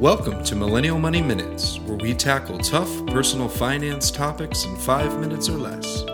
Welcome to Millennial Money Minutes, where we tackle tough personal finance topics in five minutes or less.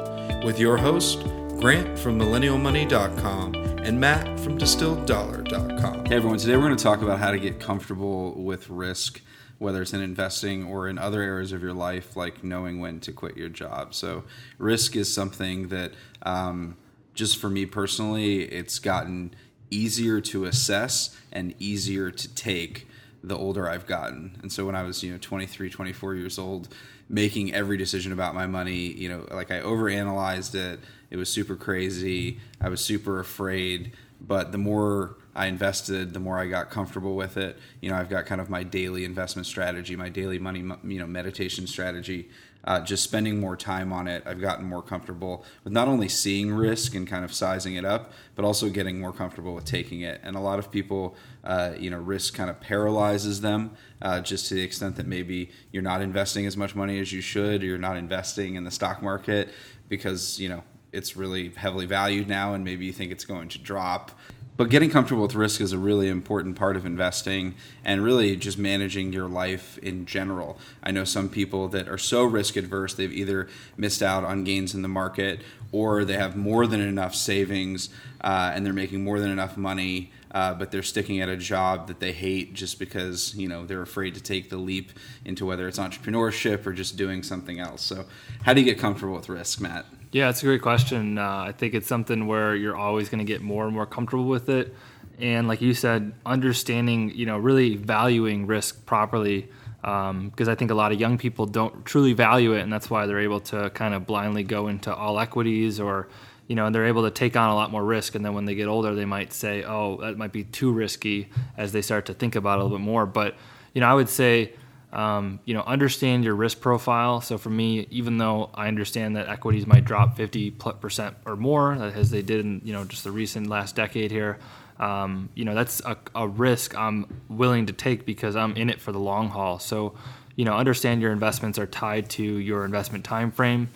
With your host, Grant from MillennialMoney.com and Matt from DistilledDollar.com. Hey everyone, today we're going to talk about how to get comfortable with risk, whether it's in investing or in other areas of your life, like knowing when to quit your job. So, risk is something that, um, just for me personally, it's gotten easier to assess and easier to take the older I've gotten. And so when I was, you know, 23, 24 years old, making every decision about my money, you know, like I overanalyzed it. It was super crazy. I was super afraid. But the more I invested, the more I got comfortable with it. You know, I've got kind of my daily investment strategy, my daily money, you know, meditation strategy uh, just spending more time on it, I've gotten more comfortable with not only seeing risk and kind of sizing it up, but also getting more comfortable with taking it. And a lot of people, uh, you know, risk kind of paralyzes them uh, just to the extent that maybe you're not investing as much money as you should, or you're not investing in the stock market because, you know, it's really heavily valued now and maybe you think it's going to drop but getting comfortable with risk is a really important part of investing and really just managing your life in general. I know some people that are so risk adverse, they've either missed out on gains in the market or they have more than enough savings uh, and they're making more than enough money. Uh, but they're sticking at a job that they hate just because you know they're afraid to take the leap into whether it's entrepreneurship or just doing something else. So, how do you get comfortable with risk, Matt? Yeah, it's a great question. Uh, I think it's something where you're always going to get more and more comfortable with it, and like you said, understanding, you know, really valuing risk properly. Because um, I think a lot of young people don't truly value it, and that's why they're able to kind of blindly go into all equities or you know, and they're able to take on a lot more risk. And then when they get older, they might say, "Oh, that might be too risky," as they start to think about it a little bit more. But you know, I would say um, you know, understand your risk profile. So for me, even though I understand that equities might drop 50 percent or more, as they did in you know just the recent last decade here, um, you know that's a, a, risk I'm willing to take because I'm in it for the long haul. So you know, understand your investments are tied to your investment time frame,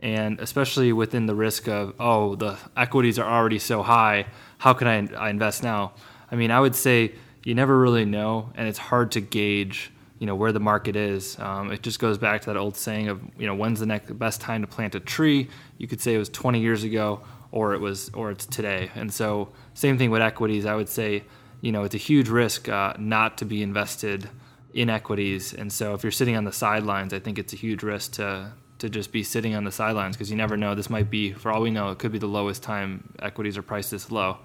and especially within the risk of oh the equities are already so high, how can I, I invest now? I mean, I would say you never really know, and it's hard to gauge you know where the market is. Um, it just goes back to that old saying of you know when's the next best time to plant a tree. You could say it was 20 years ago, or it was or it's today. And so same thing with equities. I would say you know it's a huge risk uh, not to be invested in equities. And so if you're sitting on the sidelines, I think it's a huge risk to to just be sitting on the sidelines because you never know. This might be, for all we know, it could be the lowest time equities are priced this low.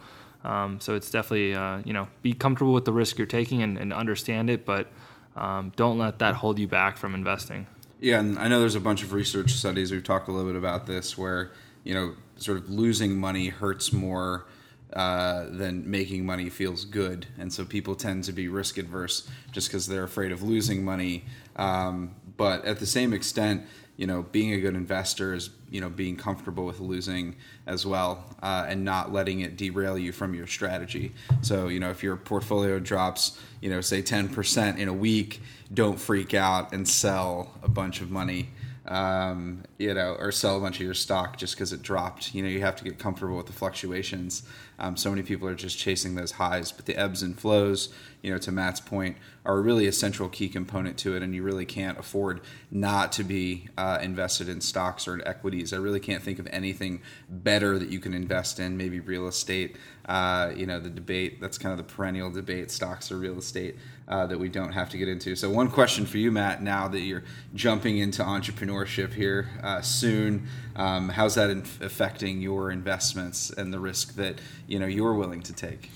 Um, so it's definitely, uh, you know, be comfortable with the risk you're taking and, and understand it, but um, don't let that hold you back from investing. Yeah, and I know there's a bunch of research studies. We've talked a little bit about this, where you know, sort of losing money hurts more uh, than making money feels good, and so people tend to be risk adverse just because they're afraid of losing money. Um, but at the same extent, you know, being a good investor is you know being comfortable with losing as well, uh, and not letting it derail you from your strategy. So you know, if your portfolio drops, you know, say ten percent in a week, don't freak out and sell a bunch of money. Um, you know, or sell a bunch of your stock just because it dropped. You know, you have to get comfortable with the fluctuations. Um, so many people are just chasing those highs, but the ebbs and flows, you know, to Matt's point, are really a central key component to it, and you really can't afford not to be uh, invested in stocks or in equities. I really can't think of anything better that you can invest in. Maybe real estate. Uh, you know, the debate that's kind of the perennial debate: stocks or real estate. Uh, that we don't have to get into. So, one question for you, Matt, now that you're jumping into entrepreneurship here uh, soon, um, how's that affecting your investments and the risk that you know you're willing to take?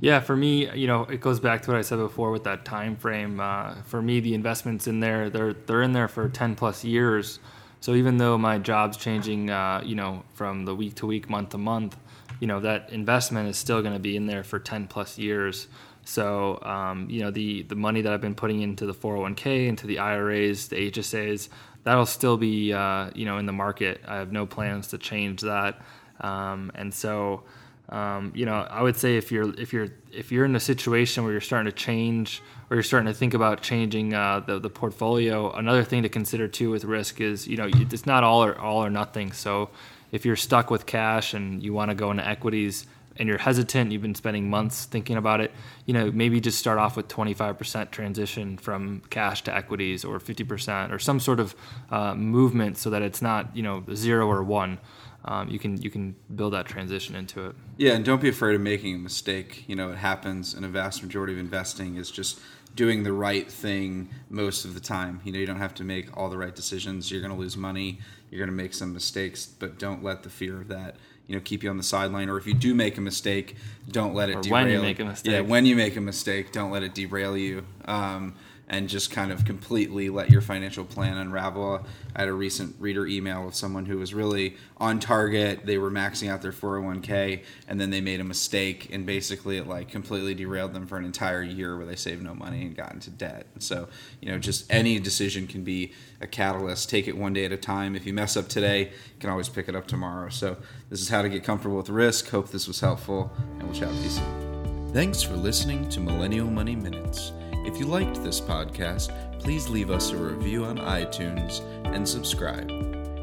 Yeah, for me, you know, it goes back to what I said before with that time frame. Uh, for me, the investments in there, they're they're in there for ten plus years. So even though my job's changing, uh, you know, from the week to week, month to month, you know, that investment is still going to be in there for ten plus years. So um, you know, the the money that I've been putting into the 401k, into the IRAs, the HSAs, that'll still be uh, you know in the market. I have no plans to change that, um, and so um, you know I would say if you're if you're if you're in a situation where you're starting to change or you're starting to think about changing uh, the the portfolio, another thing to consider too with risk is you know it's not all or all or nothing. So if you're stuck with cash and you want to go into equities, and you're hesitant, you've been spending months thinking about it, you know, maybe just start off with 25% transition from cash to equities or 50% or some sort of uh, movement so that it's not, you know, zero or one. Um, you can you can build that transition into it. Yeah, and don't be afraid of making a mistake. You know, it happens, and a vast majority of investing is just doing the right thing most of the time. You know, you don't have to make all the right decisions. You're going to lose money. You're going to make some mistakes, but don't let the fear of that you know keep you on the sideline or if you do make a mistake don't let it or derail when you make a mistake yeah when you make a mistake don't let it derail you um, and just kind of completely let your financial plan unravel. I had a recent reader email of someone who was really on target. They were maxing out their 401k and then they made a mistake and basically it like completely derailed them for an entire year where they saved no money and got into debt. So, you know, just any decision can be a catalyst. Take it one day at a time. If you mess up today, you can always pick it up tomorrow. So, this is how to get comfortable with risk. Hope this was helpful and we'll chat with you soon. Thanks for listening to Millennial Money Minutes. If you liked this podcast, please leave us a review on iTunes and subscribe.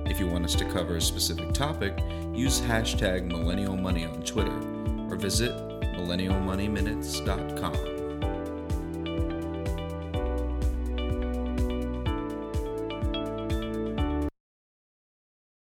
If you want us to cover a specific topic, use hashtag Millennial Money on Twitter or visit millennialmoneyminutes.com.